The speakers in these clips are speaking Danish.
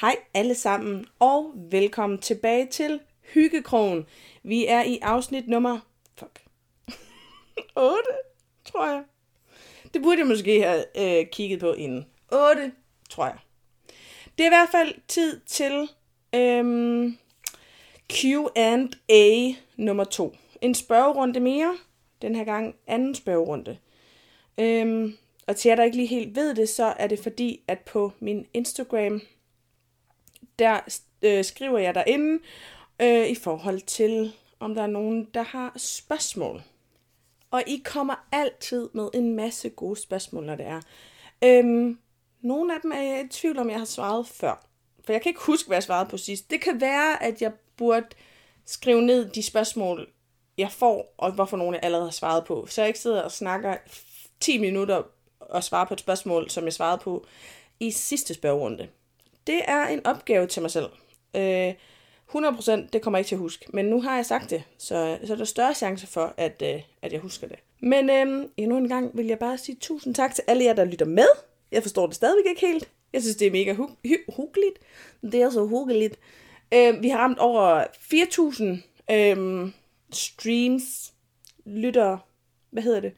Hej alle sammen, og velkommen tilbage til Hyggekrogen. Vi er i afsnit nummer... Fuck. 8, tror jeg. Det burde jeg måske have øh, kigget på inden. 8, tror jeg. Det er i hvert fald tid til øhm, Q&A nummer 2. En spørgerunde mere. Den her gang anden spørgerunde. Øhm, og til jer, der ikke lige helt ved det, så er det fordi, at på min Instagram, der øh, skriver jeg derinde øh, i forhold til, om der er nogen, der har spørgsmål. Og I kommer altid med en masse gode spørgsmål, når det er. Øhm, nogle af dem er jeg i tvivl om, jeg har svaret før. For jeg kan ikke huske, hvad jeg svarede på sidst. Det kan være, at jeg burde skrive ned de spørgsmål, jeg får, og hvorfor nogle jeg allerede har svaret på. Så jeg ikke sidder og snakker 10 minutter og svarer på et spørgsmål, som jeg svarede på i sidste spørgerunde. Det er en opgave til mig selv. Øh, 100% det kommer jeg ikke til at huske, men nu har jeg sagt det, så, så er der større chance for, at, øh, at jeg husker det. Men øh, endnu en gang vil jeg bare sige tusind tak til alle jer, der lytter med. Jeg forstår det stadigvæk ikke helt. Jeg synes, det er mega hu- hu- huggeligt. Det er så huggeligt. Øh, vi har ramt over 4.000 øh, streams, lytter, hvad hedder det,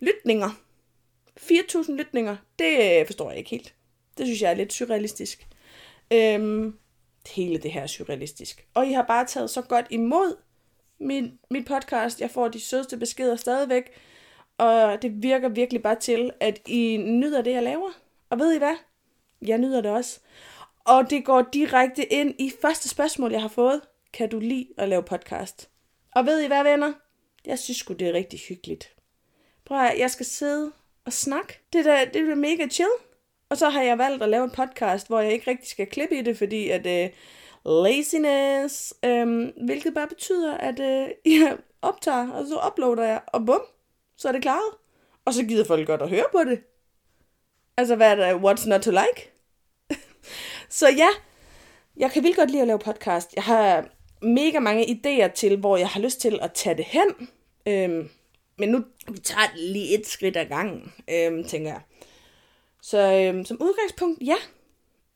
lytninger. 4.000 lytninger, det øh, forstår jeg ikke helt. Det synes jeg er lidt surrealistisk. Øhm, hele det her er surrealistisk. Og I har bare taget så godt imod min, mit podcast. Jeg får de sødeste beskeder stadigvæk. Og det virker virkelig bare til, at I nyder det, jeg laver. Og ved I hvad? Jeg nyder det også. Og det går direkte ind i første spørgsmål, jeg har fået. Kan du lide at lave podcast? Og ved I hvad, venner? Jeg synes sgu, det er rigtig hyggeligt. Prøv at jeg skal sidde og snakke. Det, der, det er mega chill. Og så har jeg valgt at lave en podcast, hvor jeg ikke rigtig skal klippe i det, fordi at uh, laziness, um, hvilket bare betyder, at uh, jeg optager, og så uploader jeg, og bum, så er det klaret. Og så gider folk godt at høre på det. Altså, hvad er det? What's not to like? så ja, jeg kan vildt godt lide at lave podcast. Jeg har mega mange idéer til, hvor jeg har lyst til at tage det hen. Øhm, men nu vi tager det lige et skridt ad gangen, øhm, tænker jeg. Så øhm, som udgangspunkt, ja.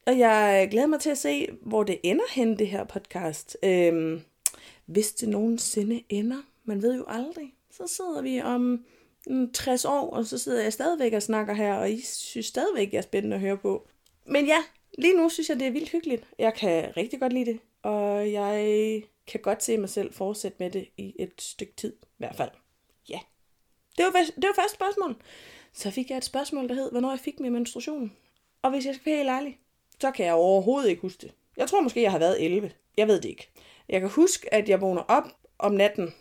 Og jeg glæder mig til at se, hvor det ender hen, det her podcast. Øhm, hvis det nogensinde ender. Man ved jo aldrig. Så sidder vi om mm, 60 år, og så sidder jeg stadigvæk og snakker her, og I synes stadigvæk, jeg er spændende at høre på. Men ja, lige nu synes jeg, det er vildt hyggeligt. Jeg kan rigtig godt lide det, og jeg kan godt se mig selv fortsætte med det i et stykke tid, i hvert fald. Ja. Det var, det var første spørgsmål. Så fik jeg et spørgsmål, der hed, hvornår jeg fik min menstruation. Og hvis jeg skal være helt ærlig, så kan jeg overhovedet ikke huske det. Jeg tror måske, jeg har været 11. Jeg ved det ikke. Jeg kan huske, at jeg vågner op om natten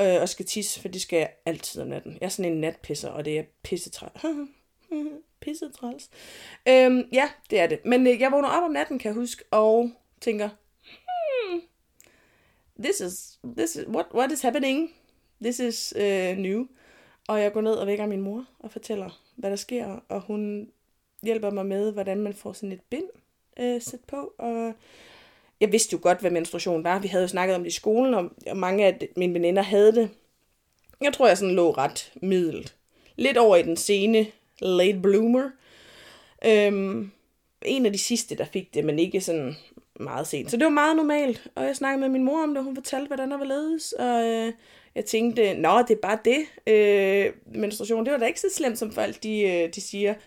øh, og skal tisse, for det skal jeg altid om natten. Jeg er sådan en natpisser, og det er pissetræt. pissetræls. Øhm, ja, det er det. Men øh, jeg vågner op om natten, kan jeg huske, og tænker, hmm, this is, this is, what, what is happening? This is uh, new. Og jeg går ned og vækker min mor og fortæller, hvad der sker, og hun hjælper mig med, hvordan man får sådan et bind øh, sat på. Og jeg vidste jo godt, hvad menstruation var. Vi havde jo snakket om det i skolen, og mange af mine veninder havde det. Jeg tror, jeg sådan lå ret middelt. Lidt over i den sene late bloomer. Øhm, en af de sidste, der fik det, men ikke sådan meget sent. Så det var meget normalt, og jeg snakkede med min mor om det, og hun fortalte, hvordan der var ledes, og øh, jeg tænkte, nå, det er bare det. Øh, menstruation, det var da ikke så slemt, som folk de, øh, de siger.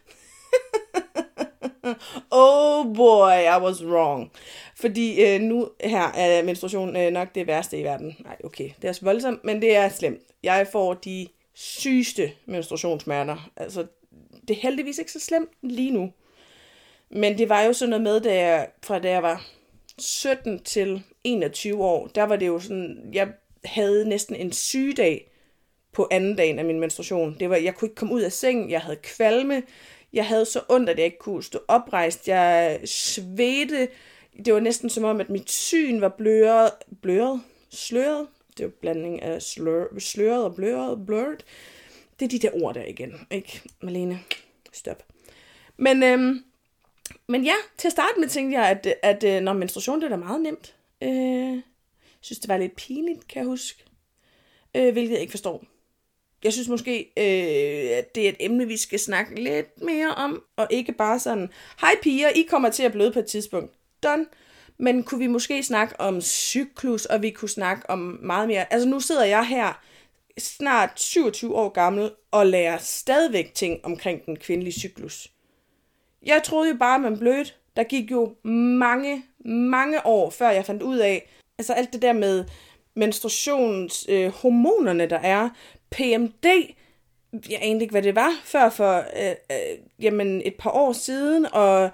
oh boy, I was wrong. Fordi øh, nu her er menstruation øh, nok det værste i verden. Nej, okay, det er også voldsomt, men det er slemt. Jeg får de sygeste menstruationssmerter. Altså, det er heldigvis ikke så slemt lige nu. Men det var jo sådan noget med, da jeg, fra da jeg var 17 til 21 år, der var det jo sådan, jeg havde næsten en sygedag på anden dagen af min menstruation. Det var, jeg kunne ikke komme ud af sengen, jeg havde kvalme, jeg havde så ondt, at jeg ikke kunne stå oprejst, jeg svedte, det var næsten som om, at mit syn var bløret, bløret, sløret, det er blanding af slør, sløret og bløret, blurred. Det er de der ord der igen, ikke? Malene, stop. Men, øhm, men ja, til at starte med tænkte jeg, at, at, øh, at når menstruation, det er da meget nemt. Øh, synes, det var lidt pinligt, kan jeg huske. Øh, hvilket jeg ikke forstår. Jeg synes måske, øh, at det er et emne, vi skal snakke lidt mere om, og ikke bare sådan, hej piger, I kommer til at bløde på et tidspunkt. done. Men kunne vi måske snakke om cyklus, og vi kunne snakke om meget mere. Altså nu sidder jeg her, snart 27 år gammel, og lærer stadigvæk ting omkring den kvindelige cyklus. Jeg troede jo bare, at man blødt. Der gik jo mange, mange år, før jeg fandt ud af, altså alt det der med menstruationshormonerne, øh, der er, PMD, jeg anede ikke, hvad det var, før for øh, øh, jamen et par år siden, og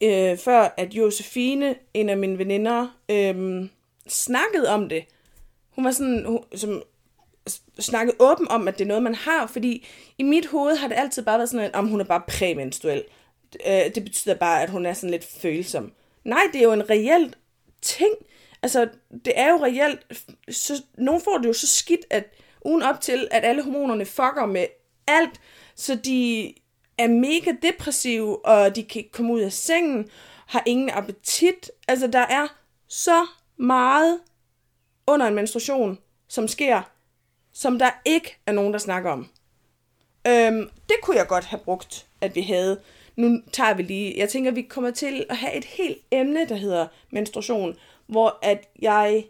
øh, før at Josefine, en af mine veninder, øh, snakkede om det. Hun var sådan, hun, som snakkede åben om, at det er noget, man har, fordi i mit hoved har det altid bare været sådan, at om hun er bare præmenstruel. Øh, det betyder bare, at hun er sådan lidt følsom. Nej, det er jo en reelt ting. Altså, det er jo reelt, så, nogen får det jo så skidt, at ugen op til, at alle hormonerne fucker med alt, så de er mega depressive, og de kan ikke komme ud af sengen, har ingen appetit. Altså, der er så meget under en menstruation, som sker, som der ikke er nogen, der snakker om. Øhm, det kunne jeg godt have brugt, at vi havde. Nu tager vi lige, jeg tænker, vi kommer til at have et helt emne, der hedder menstruation, hvor at jeg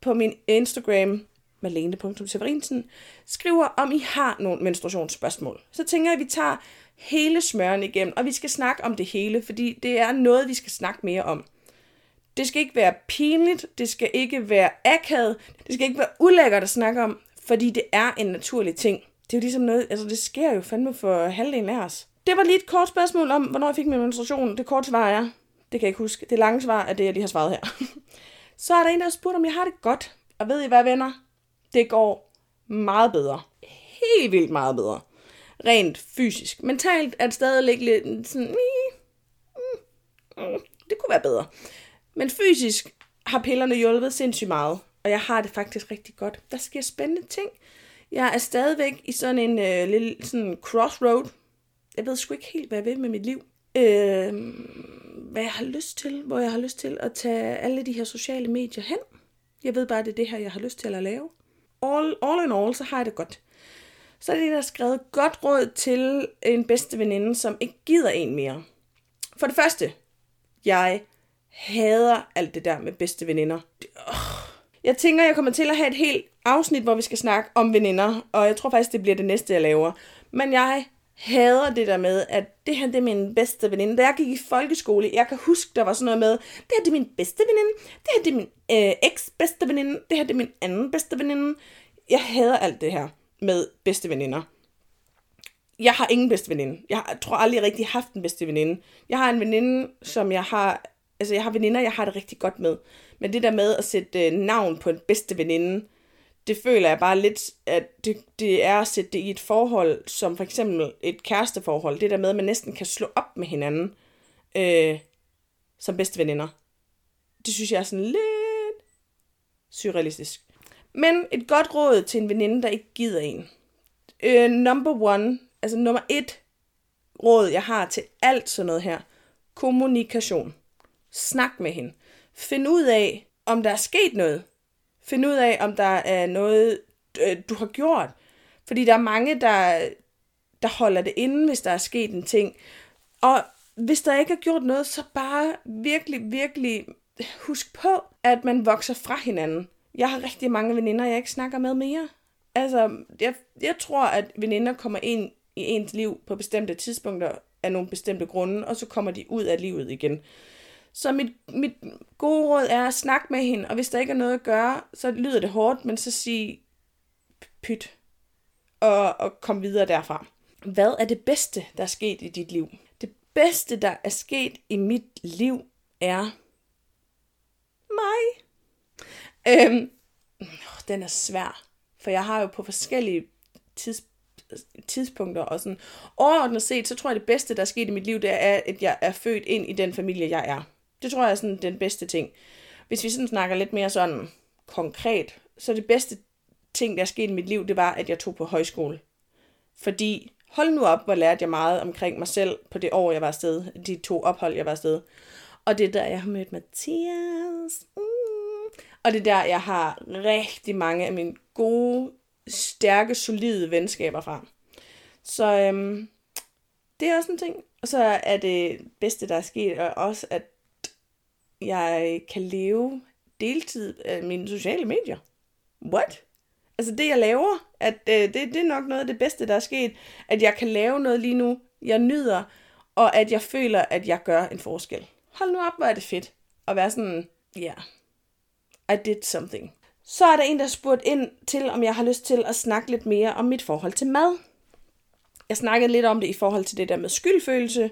på min Instagram malene.severinsen, skriver, om I har nogle menstruationsspørgsmål. Så tænker jeg, at vi tager hele smøren igennem, og vi skal snakke om det hele, fordi det er noget, vi skal snakke mere om. Det skal ikke være pinligt, det skal ikke være akavet, det skal ikke være ulækkert at snakke om, fordi det er en naturlig ting. Det er jo ligesom noget, altså det sker jo fandme for halvdelen af os. Det var lige et kort spørgsmål om, hvornår jeg fik min menstruation. Det korte svar er, det kan jeg ikke huske. Det lange svar er det, jeg lige har svaret her. Så er der en, der har spurgt, om jeg har det godt. Og ved I hvad, venner? det går meget bedre. Helt vildt meget bedre. Rent fysisk. Mentalt er det stadig lidt sådan... Mm, mm, mm, det kunne være bedre. Men fysisk har pillerne hjulpet sindssygt meget. Og jeg har det faktisk rigtig godt. Der sker spændende ting. Jeg er stadigvæk i sådan en øh, lille sådan crossroad. Jeg ved sgu ikke helt, hvad jeg vil med mit liv. Øh, hvad jeg har lyst til. Hvor jeg har lyst til at tage alle de her sociale medier hen. Jeg ved bare, det er det her, jeg har lyst til at lave all, all in all, så har jeg det godt. Så er det, der har skrevet godt råd til en bedste veninde, som ikke gider en mere. For det første, jeg hader alt det der med bedste veninder. Jeg tænker, jeg kommer til at have et helt afsnit, hvor vi skal snakke om veninder, og jeg tror faktisk, det bliver det næste, jeg laver. Men jeg hader det der med, at det her det er min bedste veninde. Da jeg gik i folkeskole, jeg kan huske, der var sådan noget med, det her det er min bedste veninde, det her det er min øh, eks-bedste veninde, det her det er min anden bedste veninde. Jeg hader alt det her med bedste veninder. Jeg har ingen bedste veninde. Jeg tror aldrig rigtig haft en bedste veninde. Jeg har en veninde, som jeg har... Altså, jeg har veninder, jeg har det rigtig godt med. Men det der med at sætte øh, navn på en bedste veninde, det føler jeg bare lidt, at det, det er at sætte det i et forhold, som for eksempel et kæresteforhold. Det der med, at man næsten kan slå op med hinanden øh, som bedste veninder. Det synes jeg er sådan lidt surrealistisk. Men et godt råd til en veninde, der ikke gider en. Øh, number one, altså nummer et råd, jeg har til alt sådan noget her. Kommunikation. Snak med hende. Find ud af, om der er sket noget. Find ud af, om der er noget, øh, du har gjort. Fordi der er mange, der, der holder det inde, hvis der er sket en ting. Og hvis der ikke er gjort noget, så bare virkelig, virkelig husk på, at man vokser fra hinanden. Jeg har rigtig mange veninder, jeg ikke snakker med mere. Altså, jeg, jeg tror, at veninder kommer ind i ens liv på bestemte tidspunkter af nogle bestemte grunde, og så kommer de ud af livet igen. Så mit, mit gode råd er at snakke med hende, og hvis der ikke er noget at gøre, så lyder det hårdt, men så sig pyt, og, og kom videre derfra. Hvad er det bedste, der er sket i dit liv? Det bedste, der er sket i mit liv, er mig. Øhm, den er svær, for jeg har jo på forskellige tids, tidspunkter og sådan overordnet set, så tror jeg, det bedste, der er sket i mit liv, det er, at jeg er født ind i den familie, jeg er. Det tror jeg er sådan den bedste ting. Hvis vi sådan snakker lidt mere sådan konkret, så det bedste ting, der er sket i mit liv, det var, at jeg tog på højskole. Fordi, hold nu op, hvor lærte jeg meget omkring mig selv på det år, jeg var afsted. De to ophold, jeg var afsted. Og det er der, jeg har mødt Mathias. Mm. Og det er der, jeg har rigtig mange af mine gode, stærke, solide venskaber fra. Så øhm, det er også en ting. Og så er det bedste, der er sket, og også at jeg kan leve deltid af mine sociale medier. What? Altså det, jeg laver, at øh, det, det er nok noget af det bedste, der er sket. At jeg kan lave noget lige nu, jeg nyder, og at jeg føler, at jeg gør en forskel. Hold nu op, hvor er det fedt at være sådan, ja, yeah, I did something. Så er der en, der spurgt ind til, om jeg har lyst til at snakke lidt mere om mit forhold til mad. Jeg snakkede lidt om det i forhold til det der med skyldfølelse,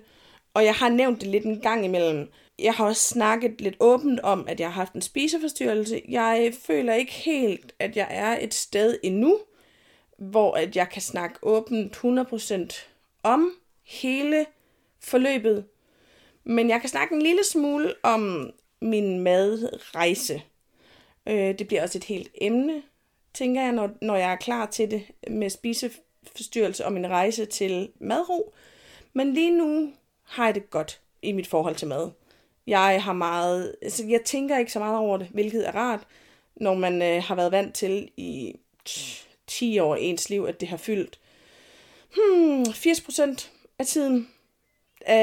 og jeg har nævnt det lidt en gang imellem. Jeg har også snakket lidt åbent om, at jeg har haft en spiseforstyrrelse. Jeg føler ikke helt, at jeg er et sted endnu, hvor at jeg kan snakke åbent 100% om hele forløbet. Men jeg kan snakke en lille smule om min madrejse. Øh, det bliver også et helt emne, tænker jeg, når, når jeg er klar til det med spiseforstyrrelse og min rejse til madro. Men lige nu har jeg det godt i mit forhold til mad. Jeg har meget, altså jeg tænker ikke så meget over det, hvilket er rart, når man øh, har været vant til i 10 år ens liv, at det har fyldt hmm, 80% af tiden. Øh,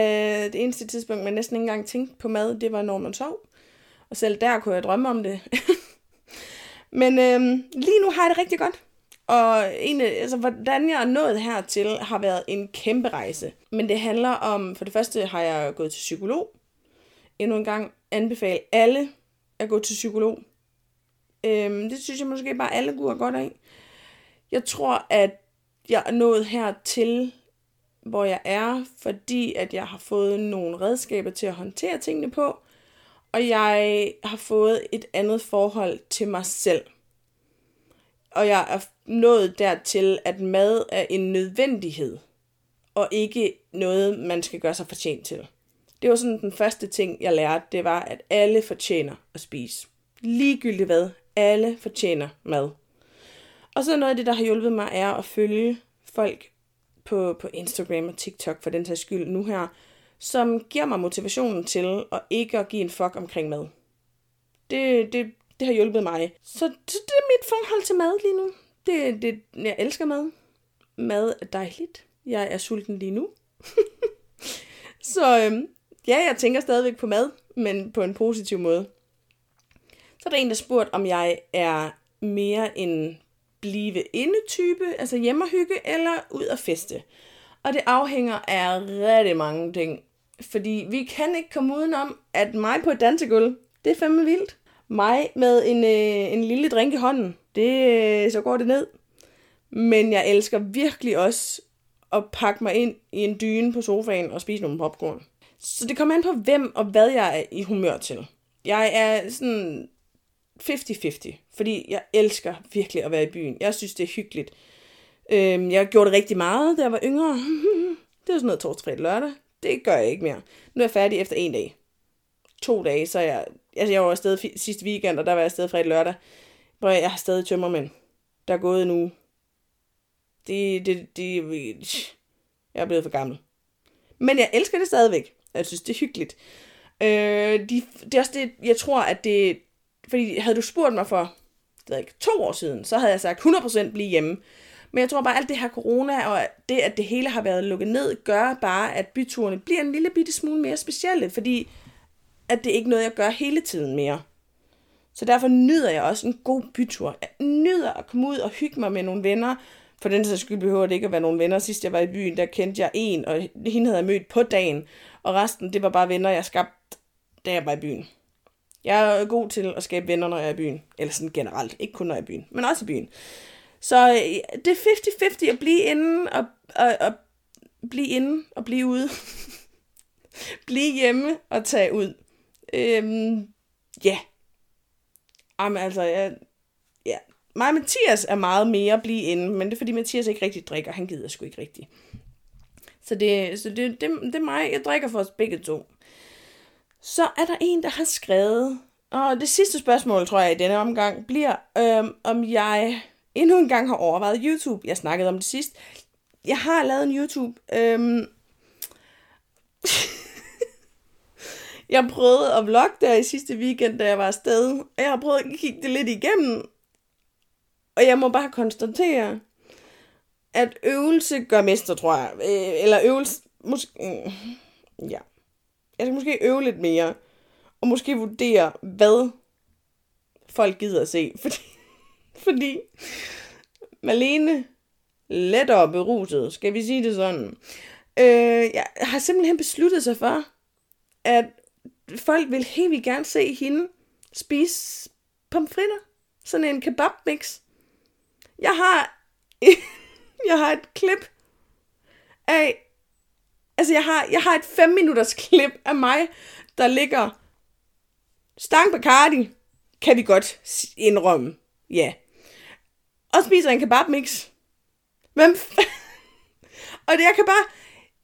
det eneste tidspunkt, man næsten ikke engang tænkte på mad, det var, når man sov. Og selv der kunne jeg drømme om det. Men øh, lige nu har jeg det rigtig godt. Og en, altså, hvordan jeg er nået hertil, har været en kæmpe rejse. Men det handler om, for det første har jeg gået til psykolog. Endnu en gang anbefale alle at gå til psykolog. Øhm, det synes jeg måske bare alle kunne godt af. Jeg tror, at jeg er nået hertil, hvor jeg er, fordi at jeg har fået nogle redskaber til at håndtere tingene på, og jeg har fået et andet forhold til mig selv. Og jeg er nået dertil, at mad er en nødvendighed, og ikke noget, man skal gøre sig fortjent til. Det var sådan den første ting, jeg lærte, det var, at alle fortjener at spise. Ligegyldigt hvad, alle fortjener mad. Og så noget af det, der har hjulpet mig, er at følge folk på, på Instagram og TikTok for den sags skyld nu her, som giver mig motivationen til at ikke at give en fuck omkring mad. Det, det, det har hjulpet mig. Så det, det er mit forhold til mad lige nu. Det, det, jeg elsker mad. Mad er dejligt. Jeg er sulten lige nu. så øhm, ja, jeg tænker stadigvæk på mad, men på en positiv måde. Så er der en, der spurgt, om jeg er mere en blive inde-type, altså hjemmehygge, eller ud at feste. Og det afhænger af rigtig mange ting. Fordi vi kan ikke komme udenom, at mig på et dansegulv, det er fandme vildt. Mig med en, øh, en lille drink i hånden, det, øh, så går det ned. Men jeg elsker virkelig også at pakke mig ind i en dyne på sofaen og spise nogle popcorn. Så det kommer an på, hvem og hvad jeg er i humør til. Jeg er sådan 50-50, fordi jeg elsker virkelig at være i byen. Jeg synes, det er hyggeligt. Øhm, jeg gjorde det rigtig meget, da jeg var yngre. Det var sådan noget torsdag, fredag, lørdag. Det gør jeg ikke mere. Nu er jeg færdig efter en dag. To dage, så jeg... Altså, jeg var afsted sidste weekend, og der var jeg afsted fredag lørdag. Hvor jeg har stadig tømmermænd. Der er gået en uge. Det, det, det, jeg er blevet for gammel. Men jeg elsker det stadigvæk. Jeg synes, det er hyggeligt. Øh, de, det er også det, jeg tror, at det... Fordi havde du spurgt mig for det ikke, to år siden, så havde jeg sagt 100% blive hjemme. Men jeg tror bare, at alt det her corona, og det, at det hele har været lukket ned, gør bare, at byturene bliver en lille bitte smule mere specielle, fordi at det er ikke noget, jeg gør hele tiden mere. Så derfor nyder jeg også en god bytur. Jeg nyder at komme ud og hygge mig med nogle venner. For den sags skyld behøver det ikke at være nogle venner. Sidst jeg var i byen, der kendte jeg en, og hende havde jeg mødt på dagen. Og resten, det var bare venner, jeg skabte, da jeg var i byen. Jeg er god til at skabe venner, når jeg er i byen. Eller sådan generelt. Ikke kun når jeg er i byen, men også i byen. Så øh, det er 50-50 at blive inde og, og, og blive inde og blive ude. blive hjemme og tage ud. Øhm, ja. Yeah. Jamen altså, jeg, ja. Mig og Mathias er meget mere at blive inde, men det er fordi Mathias ikke rigtig drikker. Han gider sgu ikke rigtigt. Så det, så det, det, det er mig. Jeg drikker for os begge to. Så er der en, der har skrevet, og det sidste spørgsmål, tror jeg, i denne omgang, bliver, øhm, om jeg endnu en gang har overvejet YouTube. Jeg snakkede om det sidst. Jeg har lavet en YouTube. Øhm... jeg prøvede at vlogge der i sidste weekend, da jeg var afsted. Og jeg har prøvet at kigge det lidt igennem. Og jeg må bare konstatere, at øvelse gør mester, tror jeg. Øh, eller øvelse... Måske... Mm, ja. Jeg skal måske øve lidt mere. og måske vurdere, hvad folk gider at se. Fordi, fordi Malene lettere beruset, skal vi sige det sådan. Øh, jeg har simpelthen besluttet sig for, at folk vil helt vildt gerne se hende spise pomfritter. Sådan en kebabmix. Jeg har, jeg har et klip af, altså jeg har, jeg har et 5 minutters klip af mig, der ligger stang Bacardi, kan vi godt indrømme, ja. Og spiser en kebabmix. Hvem Og det, jeg kan bare,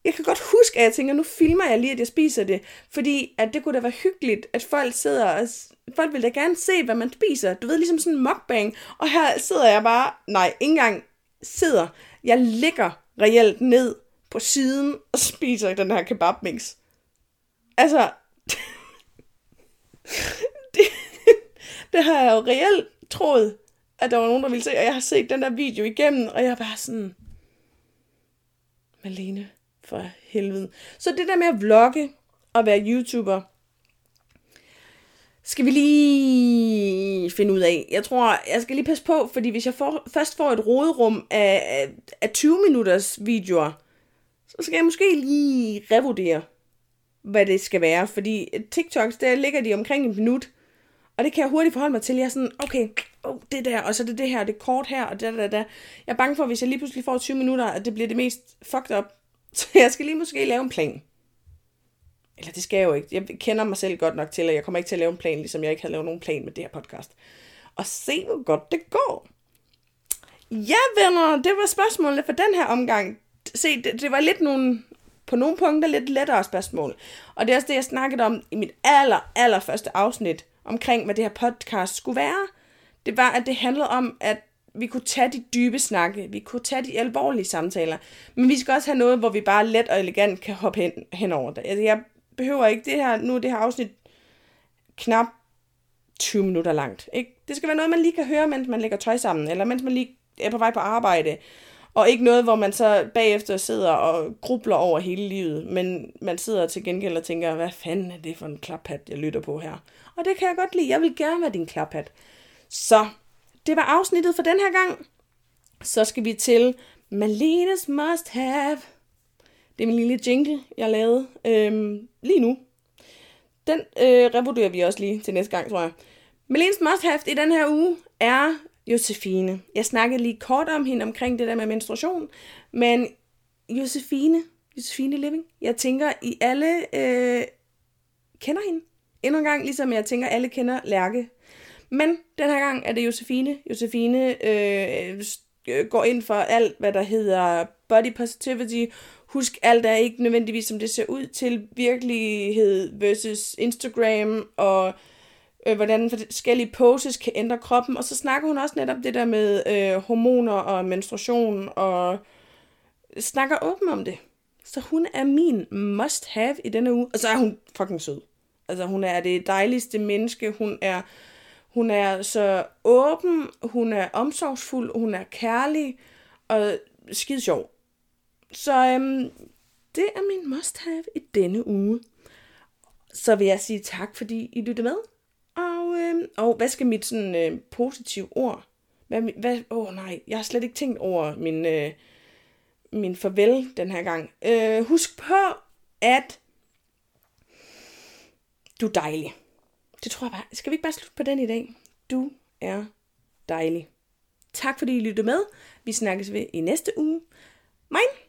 jeg kan godt huske, at jeg tænker, nu filmer jeg lige, at jeg spiser det, fordi at det kunne da være hyggeligt, at folk sidder og, folk vil da gerne se, hvad man spiser. Du ved, ligesom sådan en mukbang, og her sidder jeg bare, nej, ikke engang sidder, jeg ligger reelt ned på siden og spiser den her kebabmix. Altså, det, det har jeg jo reelt troet, at der var nogen, der ville se, og jeg har set den der video igennem, og jeg er bare sådan, Malene, for helvede. Så det der med at vlogge og være YouTuber, skal vi lige finde ud af. Jeg tror, jeg skal lige passe på, fordi hvis jeg får, først får et råderum af, af, af 20 minutters videoer, så skal jeg måske lige revurdere, hvad det skal være. Fordi TikToks, der ligger de omkring en minut, og det kan jeg hurtigt forholde mig til. Jeg er sådan, okay, oh, det der, og så det det her, det kort her, og da, der, der. Jeg er bange for, hvis jeg lige pludselig får 20 minutter, at det bliver det mest fucked up. Så jeg skal lige måske lave en plan. Eller det skal jeg jo ikke. Jeg kender mig selv godt nok til, at jeg kommer ikke til at lave en plan, ligesom jeg ikke havde lavet nogen plan med det her podcast. Og se, hvor godt det går. Ja, venner, det var spørgsmålet for den her omgang. Se, det, det var lidt nogle, på nogle punkter lidt lettere spørgsmål. Og det er også det, jeg snakkede om i mit aller, aller første afsnit omkring, hvad det her podcast skulle være. Det var, at det handlede om, at vi kunne tage de dybe snakke, vi kunne tage de alvorlige samtaler, men vi skal også have noget, hvor vi bare let og elegant kan hoppe hen, hen over det. Altså, jeg behøver ikke det her, nu er det her afsnit knap 20 minutter langt. Ikke? Det skal være noget, man lige kan høre, mens man lægger tøj sammen, eller mens man lige er på vej på arbejde, og ikke noget, hvor man så bagefter sidder og grubler over hele livet, men man sidder til gengæld og tænker, hvad fanden er det for en klaphat, jeg lytter på her? Og det kan jeg godt lide. Jeg vil gerne være din klaphat. Så det var afsnittet for den her gang. Så skal vi til Malenes Must Have. Det er min lille jingle, jeg lavede øhm, lige nu. Den øh, revurderer vi også lige til næste gang, tror jeg. Malenes Must Have i den her uge er Josefine. Jeg snakkede lige kort om hende omkring det der med menstruation, men Josefine, Josefine Living, jeg tænker, I alle øh, kender hende. Endnu en gang, ligesom jeg tænker, alle kender Lærke. Men den her gang er det Josefine. Josefine øh, øh går ind for alt, hvad der hedder body positivity. Husk, alt er ikke nødvendigvis, som det ser ud til virkelighed versus Instagram, og øh, hvordan forskellige poses kan ændre kroppen. Og så snakker hun også netop det der med øh, hormoner og menstruation, og snakker åben om det. Så hun er min must have i denne uge. Og så er hun fucking sød. Altså, hun er det dejligste menneske. Hun er, hun er så åben, hun er omsorgsfuld, hun er kærlig og skide sjov. Så øhm, det er min must have i denne uge. Så vil jeg sige tak, fordi I lyttede med. Og, øhm, og hvad skal mit sådan øh, positive ord? Hvad, hvad, åh oh, nej, jeg har slet ikke tænkt over min, øh, min farvel den her gang. Øh, husk på, at du er dejlig. Det tror jeg bare. Skal vi ikke bare slutte på den i dag? Du er dejlig. Tak fordi I lyttede med. Vi snakkes ved i næste uge. Moin!